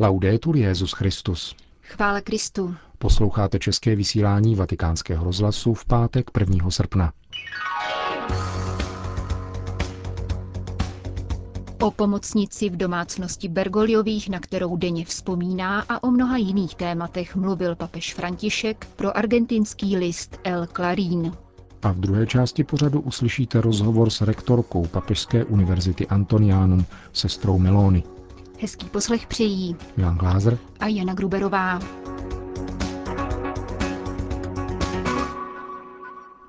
Laudetur Jezus Christus. Chvála Kristu. Posloucháte české vysílání Vatikánského rozhlasu v pátek 1. srpna. O pomocnici v domácnosti Bergoliových, na kterou denně vzpomíná a o mnoha jiných tématech mluvil papež František pro argentinský list El Clarín. A v druhé části pořadu uslyšíte rozhovor s rektorkou Papežské univerzity Antonianum, sestrou Melony. Hezký poslech přejí Jan Glázer a Jana Gruberová.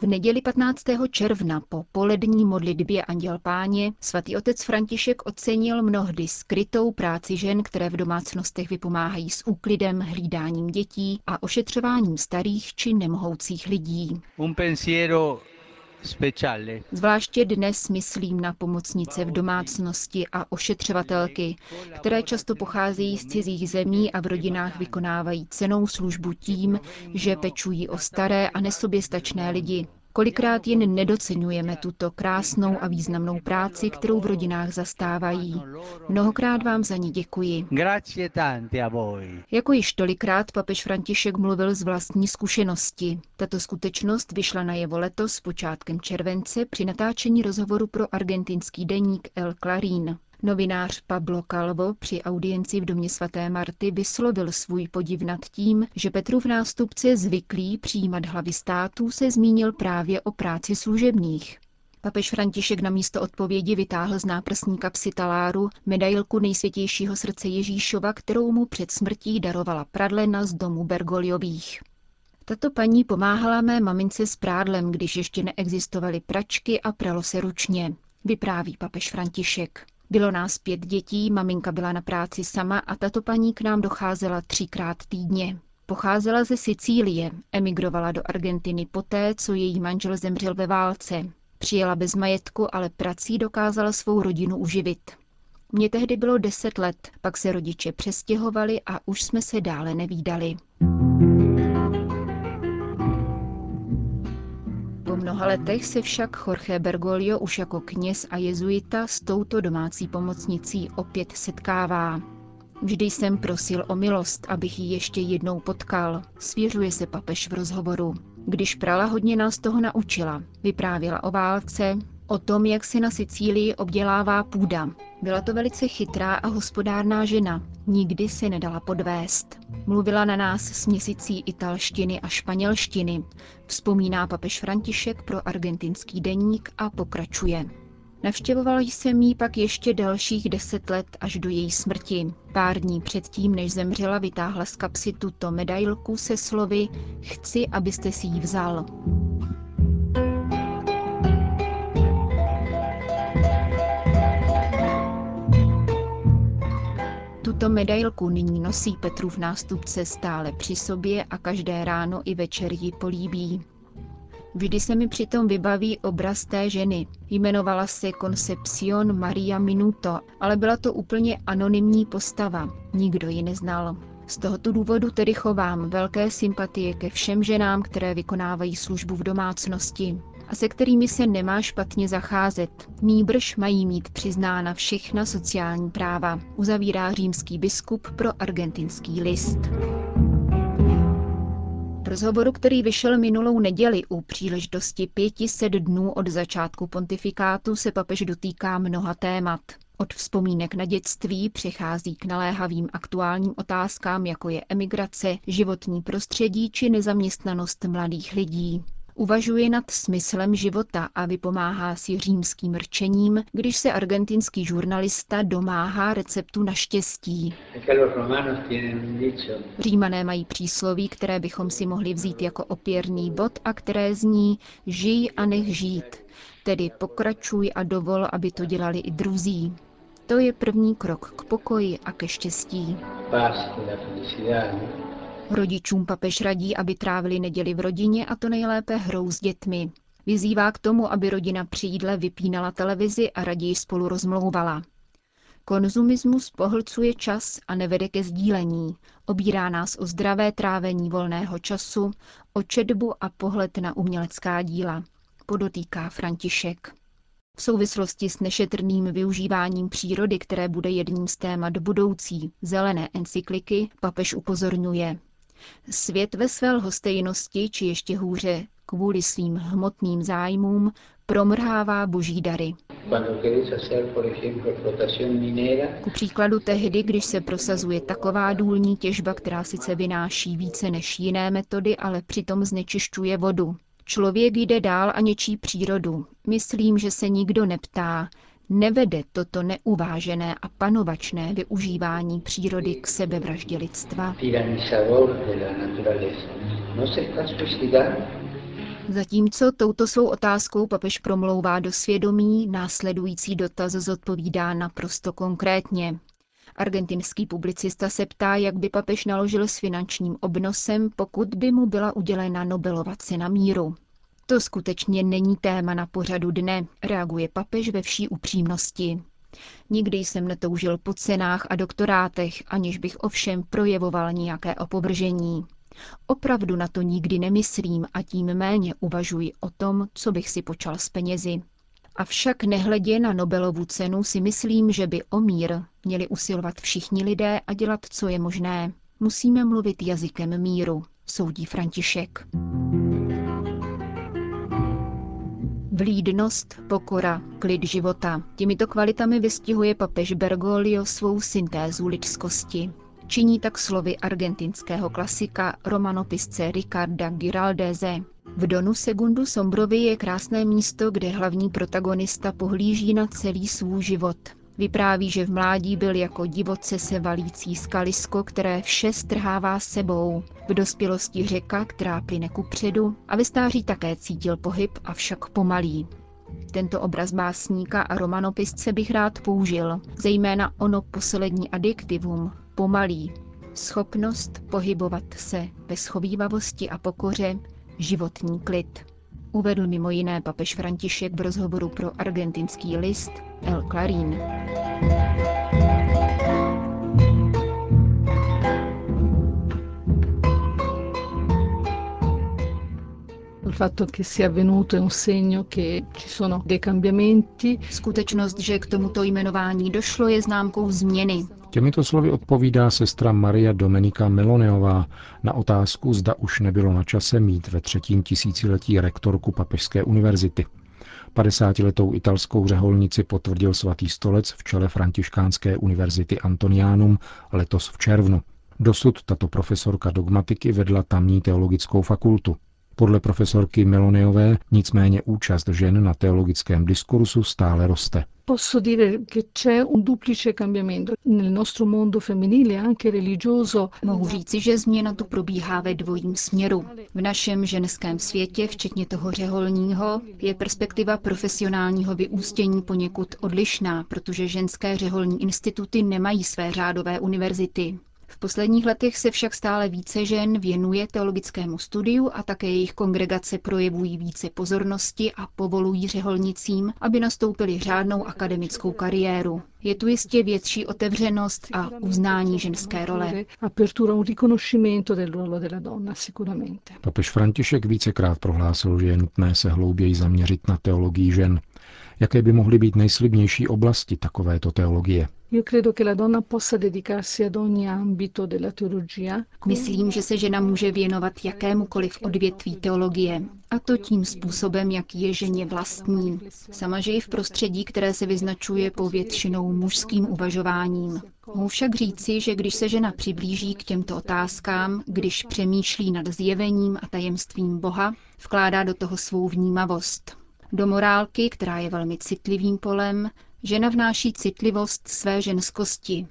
V neděli 15. června po polední modlitbě Anděl Páně svatý otec František ocenil mnohdy skrytou práci žen, které v domácnostech vypomáhají s úklidem, hlídáním dětí a ošetřováním starých či nemohoucích lidí. Zvláště dnes myslím na pomocnice v domácnosti a ošetřovatelky, které často pocházejí z cizích zemí a v rodinách vykonávají cenou službu tím, že pečují o staré a nesoběstačné lidi. Kolikrát jen nedocenujeme tuto krásnou a významnou práci, kterou v rodinách zastávají. Mnohokrát vám za ní děkuji. Jako již tolikrát papež František mluvil z vlastní zkušenosti. Tato skutečnost vyšla na jevo letos počátkem července při natáčení rozhovoru pro argentinský deník El Clarín. Novinář Pablo Calvo při audienci v domě svaté Marty vyslovil svůj podiv nad tím, že Petrův nástupce zvyklý přijímat hlavy států se zmínil právě o práci služebních. Papež František na místo odpovědi vytáhl z náprsní kapsy taláru medailku nejsvětějšího srdce Ježíšova, kterou mu před smrtí darovala pradlena z domu Bergoliových. Tato paní pomáhala mé mamince s prádlem, když ještě neexistovaly pračky a pralo se ručně, vypráví papež František. Bylo nás pět dětí, maminka byla na práci sama a tato paní k nám docházela třikrát týdně. Pocházela ze Sicílie, emigrovala do Argentiny poté, co její manžel zemřel ve válce. Přijela bez majetku, ale prací dokázala svou rodinu uživit. Mně tehdy bylo deset let, pak se rodiče přestěhovali a už jsme se dále nevídali. Mnoha letech se však Jorge Bergoglio už jako kněz a jezuita s touto domácí pomocnicí opět setkává. Vždy jsem prosil o milost, abych ji ještě jednou potkal, svěřuje se papež v rozhovoru. Když prala, hodně nás toho naučila. Vyprávěla o válce, o tom, jak se na Sicílii obdělává půda. Byla to velice chytrá a hospodárná žena, nikdy se nedala podvést. Mluvila na nás s měsící italštiny a španělštiny, vzpomíná papež František pro argentinský deník a pokračuje. Navštěvoval jsem jí pak ještě dalších deset let až do její smrti. Pár dní předtím, než zemřela, vytáhla z kapsy tuto medailku se slovy Chci, abyste si ji vzal. Tuto medailku nyní nosí Petrův nástupce stále při sobě a každé ráno i večer ji políbí. Vždy se mi přitom vybaví obraz té ženy. Jmenovala se Concepcion Maria Minuto, ale byla to úplně anonymní postava. Nikdo ji neznal. Z tohoto důvodu tedy chovám velké sympatie ke všem ženám, které vykonávají službu v domácnosti a se kterými se nemá špatně zacházet. Nýbrž mají mít přiznána všechna sociální práva, uzavírá římský biskup pro argentinský list. Rozhovoru, který vyšel minulou neděli u příležitosti 500 dnů od začátku pontifikátu, se papež dotýká mnoha témat. Od vzpomínek na dětství přechází k naléhavým aktuálním otázkám, jako je emigrace, životní prostředí či nezaměstnanost mladých lidí. Uvažuje nad smyslem života a vypomáhá si římským rčením, když se argentinský žurnalista domáhá receptu na štěstí. Římané mají přísloví, které bychom si mohli vzít jako opěrný bod a které zní žij a nech žít, tedy pokračuj a dovol, aby to dělali i druzí. To je první krok k pokoji a ke štěstí. Rodičům papež radí, aby trávili neděli v rodině a to nejlépe hrou s dětmi. Vyzývá k tomu, aby rodina při jídle vypínala televizi a raději spolu rozmlouvala. Konzumismus pohlcuje čas a nevede ke sdílení. Obírá nás o zdravé trávení volného času, o četbu a pohled na umělecká díla. Podotýká František. V souvislosti s nešetrným využíváním přírody, které bude jedním z témat budoucí zelené encykliky, papež upozorňuje. Svět ve své lhostejnosti, či ještě hůře, kvůli svým hmotným zájmům, promrhává boží dary. Ku příkladu tehdy, když se prosazuje taková důlní těžba, která sice vynáší více než jiné metody, ale přitom znečišťuje vodu. Člověk jde dál a něčí přírodu. Myslím, že se nikdo neptá, nevede toto neuvážené a panovačné využívání přírody k sebevraždě lidstva. Zatímco touto svou otázkou papež promlouvá do svědomí, následující dotaz zodpovídá naprosto konkrétně. Argentinský publicista se ptá, jak by papež naložil s finančním obnosem, pokud by mu byla udělena Nobelova cena míru. To skutečně není téma na pořadu dne, reaguje papež ve vší upřímnosti. Nikdy jsem netoužil po cenách a doktorátech, aniž bych ovšem projevoval nějaké opovržení. Opravdu na to nikdy nemyslím a tím méně uvažuji o tom, co bych si počal s penězi. Avšak nehledě na Nobelovu cenu si myslím, že by o mír měli usilovat všichni lidé a dělat, co je možné. Musíme mluvit jazykem míru, soudí František. Vlídnost, pokora, klid života. Těmito kvalitami vystihuje papež Bergoglio svou syntézu lidskosti. Činí tak slovy argentinského klasika romanopisce Ricarda Giraldeze. V Donu Segundu Sombrovi je krásné místo, kde hlavní protagonista pohlíží na celý svůj život. Vypráví, že v mládí byl jako divoce se valící skalisko, které vše strhává sebou. V dospělosti řeka, která plyne ku předu a ve stáří také cítil pohyb, avšak pomalý. Tento obraz básníka a romanopisce bych rád použil, zejména ono poslední adjektivum, pomalý. Schopnost pohybovat se ve schovývavosti a pokoře, životní klid. Uvedl mimo jiné papež František v rozhovoru pro argentinský list El Clarín. Skutečnost, že k tomuto jmenování došlo, je známkou změny. Těmito slovy odpovídá sestra Maria Domenika Meloneová na otázku, zda už nebylo na čase mít ve třetím tisíciletí rektorku Papežské univerzity. 50-letou italskou řeholnici potvrdil svatý stolec v čele františkánské univerzity Antonianum letos v červnu. Dosud tato profesorka dogmatiky vedla tamní teologickou fakultu. Podle profesorky Meloniové nicméně účast žen na teologickém diskursu stále roste. Posso dire che c'è un duplice cambiamento nel nostro mondo femminile, anche religioso. Mohu říci, že změna tu probíhá ve dvojím směru. V našem ženském světě, včetně toho řeholního, je perspektiva profesionálního vyústění poněkud odlišná, protože ženské řeholní instituty nemají své řádové univerzity. V posledních letech se však stále více žen věnuje teologickému studiu a také jejich kongregace projevují více pozornosti a povolují řeholnicím, aby nastoupili řádnou akademickou kariéru. Je tu jistě větší otevřenost a uznání ženské role. Papež František vícekrát prohlásil, že je nutné se hlouběji zaměřit na teologii žen. Jaké by mohly být nejslibnější oblasti takovéto teologie? Myslím, že se žena může věnovat jakémukoliv odvětví teologie. A to tím způsobem, jaký je ženě vlastní. Sama žije v prostředí, které se vyznačuje povětšinou mužským uvažováním. Mohu však říci, že když se žena přiblíží k těmto otázkám, když přemýšlí nad zjevením a tajemstvím Boha, vkládá do toho svou vnímavost. Do morálky, která je velmi citlivým polem, žena vnáší citlivost své ženskosti.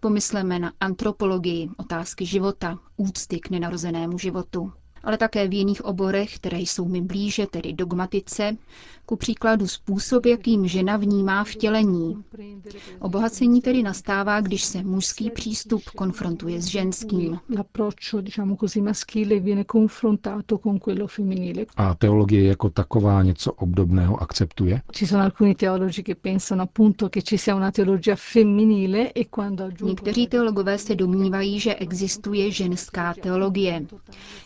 Pomysleme na antropologii, otázky života, úcty k nenarozenému životu ale také v jiných oborech, které jsou mi blíže, tedy dogmatice, ku příkladu způsob, jakým žena vnímá vtělení. Obohacení tedy nastává, když se mužský přístup konfrontuje s ženským. A teologie jako taková něco obdobného akceptuje? Někteří teologové se domnívají, že existuje ženská teologie.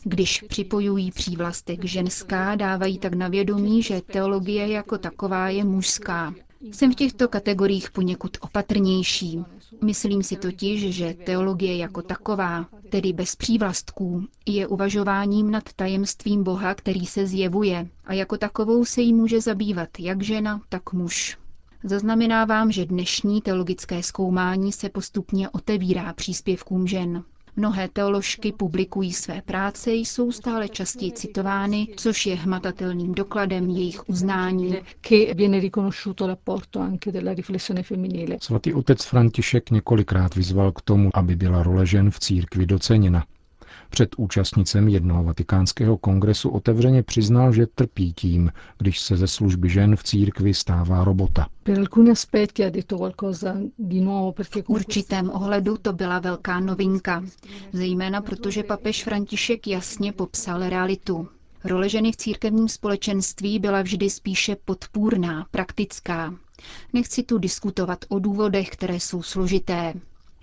Když připojují přívlastek ženská, dávají tak na vědomí, že teologie jako taková je mužská. Jsem v těchto kategoriích poněkud opatrnější. Myslím si totiž, že teologie jako taková, tedy bez přívlastků, je uvažováním nad tajemstvím Boha, který se zjevuje a jako takovou se jí může zabývat jak žena, tak muž. Zaznamenávám, že dnešní teologické zkoumání se postupně otevírá příspěvkům žen. Mnohé teoložky publikují své práce, jsou stále častěji citovány, což je hmatatelným dokladem jejich uznání. Svatý otec František několikrát vyzval k tomu, aby byla role žen v církvi doceněna. Před účastnicem jednoho vatikánského kongresu otevřeně přiznal, že trpí tím, když se ze služby žen v církvi stává robota. V určitém ohledu to byla velká novinka, zejména protože papež František jasně popsal realitu. Role ženy v církevním společenství byla vždy spíše podpůrná, praktická. Nechci tu diskutovat o důvodech, které jsou složité.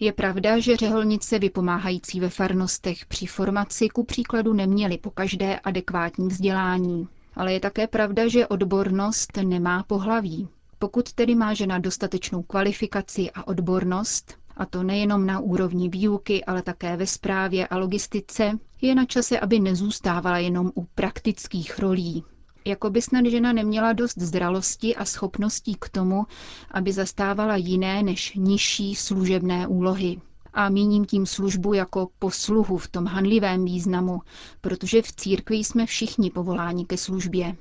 Je pravda, že řeholnice vypomáhající ve farnostech při formaci ku příkladu neměly po každé adekvátní vzdělání. Ale je také pravda, že odbornost nemá pohlaví. Pokud tedy má žena dostatečnou kvalifikaci a odbornost, a to nejenom na úrovni výuky, ale také ve správě a logistice, je na čase, aby nezůstávala jenom u praktických rolí, jako by snad žena neměla dost zralosti a schopností k tomu, aby zastávala jiné než nižší služebné úlohy. A míním tím službu jako posluhu v tom hanlivém významu, protože v církvi jsme všichni povoláni ke službě.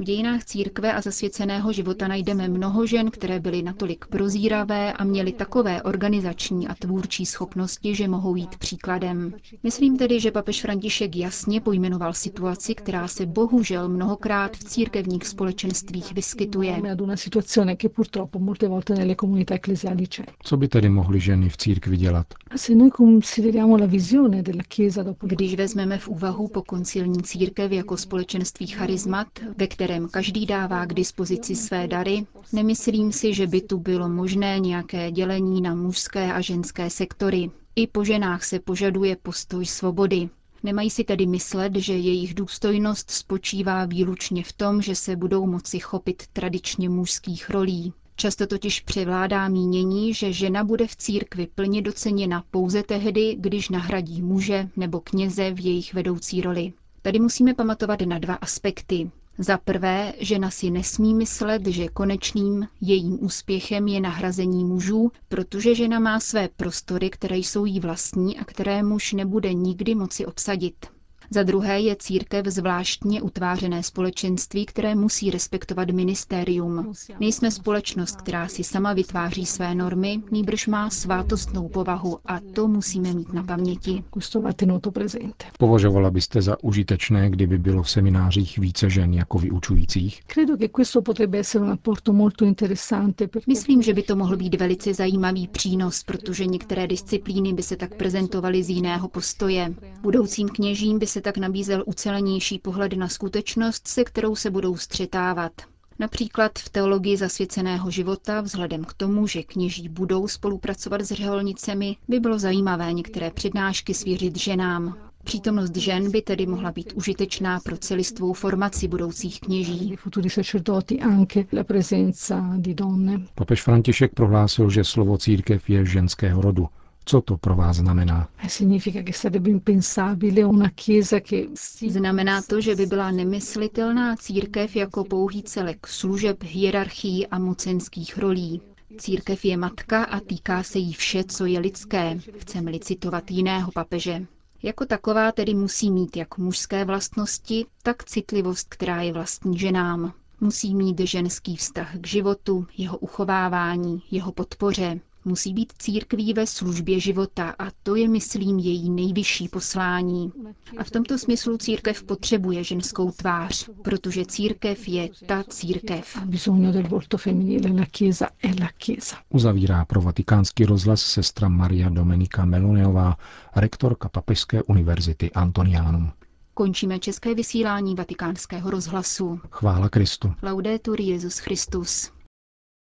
V dějinách církve a zasvěceného života najdeme mnoho žen, které byly natolik prozíravé a měly takové organizační a tvůrčí schopnosti, že mohou jít příkladem. Myslím tedy, že papež František jasně pojmenoval situaci, která se bohužel mnohokrát v církevních společenstvích vyskytuje. Co by tedy mohly ženy v církvi dělat? Když vezmeme v úvahu pokoncilní církev jako společenství charizmat, ve které kterém každý dává k dispozici své dary, nemyslím si, že by tu bylo možné nějaké dělení na mužské a ženské sektory. I po ženách se požaduje postoj svobody. Nemají si tedy myslet, že jejich důstojnost spočívá výlučně v tom, že se budou moci chopit tradičně mužských rolí. Často totiž převládá mínění, že žena bude v církvi plně doceněna pouze tehdy, když nahradí muže nebo kněze v jejich vedoucí roli. Tady musíme pamatovat na dva aspekty. Za prvé, žena si nesmí myslet, že konečným jejím úspěchem je nahrazení mužů, protože žena má své prostory, které jsou jí vlastní a které muž nebude nikdy moci obsadit. Za druhé je církev zvláštně utvářené společenství, které musí respektovat ministérium. Nejsme společnost, která si sama vytváří své normy, nýbrž má svátostnou povahu a to musíme mít na paměti. Považovala byste za užitečné, kdyby bylo v seminářích více žen jako vyučujících? Myslím, že by to mohl být velice zajímavý přínos, protože některé disciplíny by se tak prezentovaly z jiného postoje. Budoucím kněžím by se se tak nabízel ucelenější pohled na skutečnost, se kterou se budou střetávat. Například v teologii zasvěceného života, vzhledem k tomu, že kněží budou spolupracovat s řeholnicemi, by bylo zajímavé některé přednášky svěřit ženám. Přítomnost žen by tedy mohla být užitečná pro celistvou formaci budoucích kněží. Papež František prohlásil, že slovo církev je ženského rodu. Co to pro vás znamená? Znamená to, že by byla nemyslitelná církev jako pouhý celek služeb, hierarchií a mocenských rolí. Církev je matka a týká se jí vše, co je lidské, chceme-li citovat jiného papeže. Jako taková tedy musí mít jak mužské vlastnosti, tak citlivost, která je vlastní ženám. Musí mít ženský vztah k životu, jeho uchovávání, jeho podpoře, Musí být církví ve službě života a to je, myslím, její nejvyšší poslání. A v tomto smyslu církev potřebuje ženskou tvář, protože církev je ta církev. Uzavírá pro vatikánský rozhlas sestra Maria Domenika Meloneová, rektorka Papežské univerzity Antonianum. Končíme české vysílání vatikánského rozhlasu. Chvála Kristu. Laudetur Jezus Christus.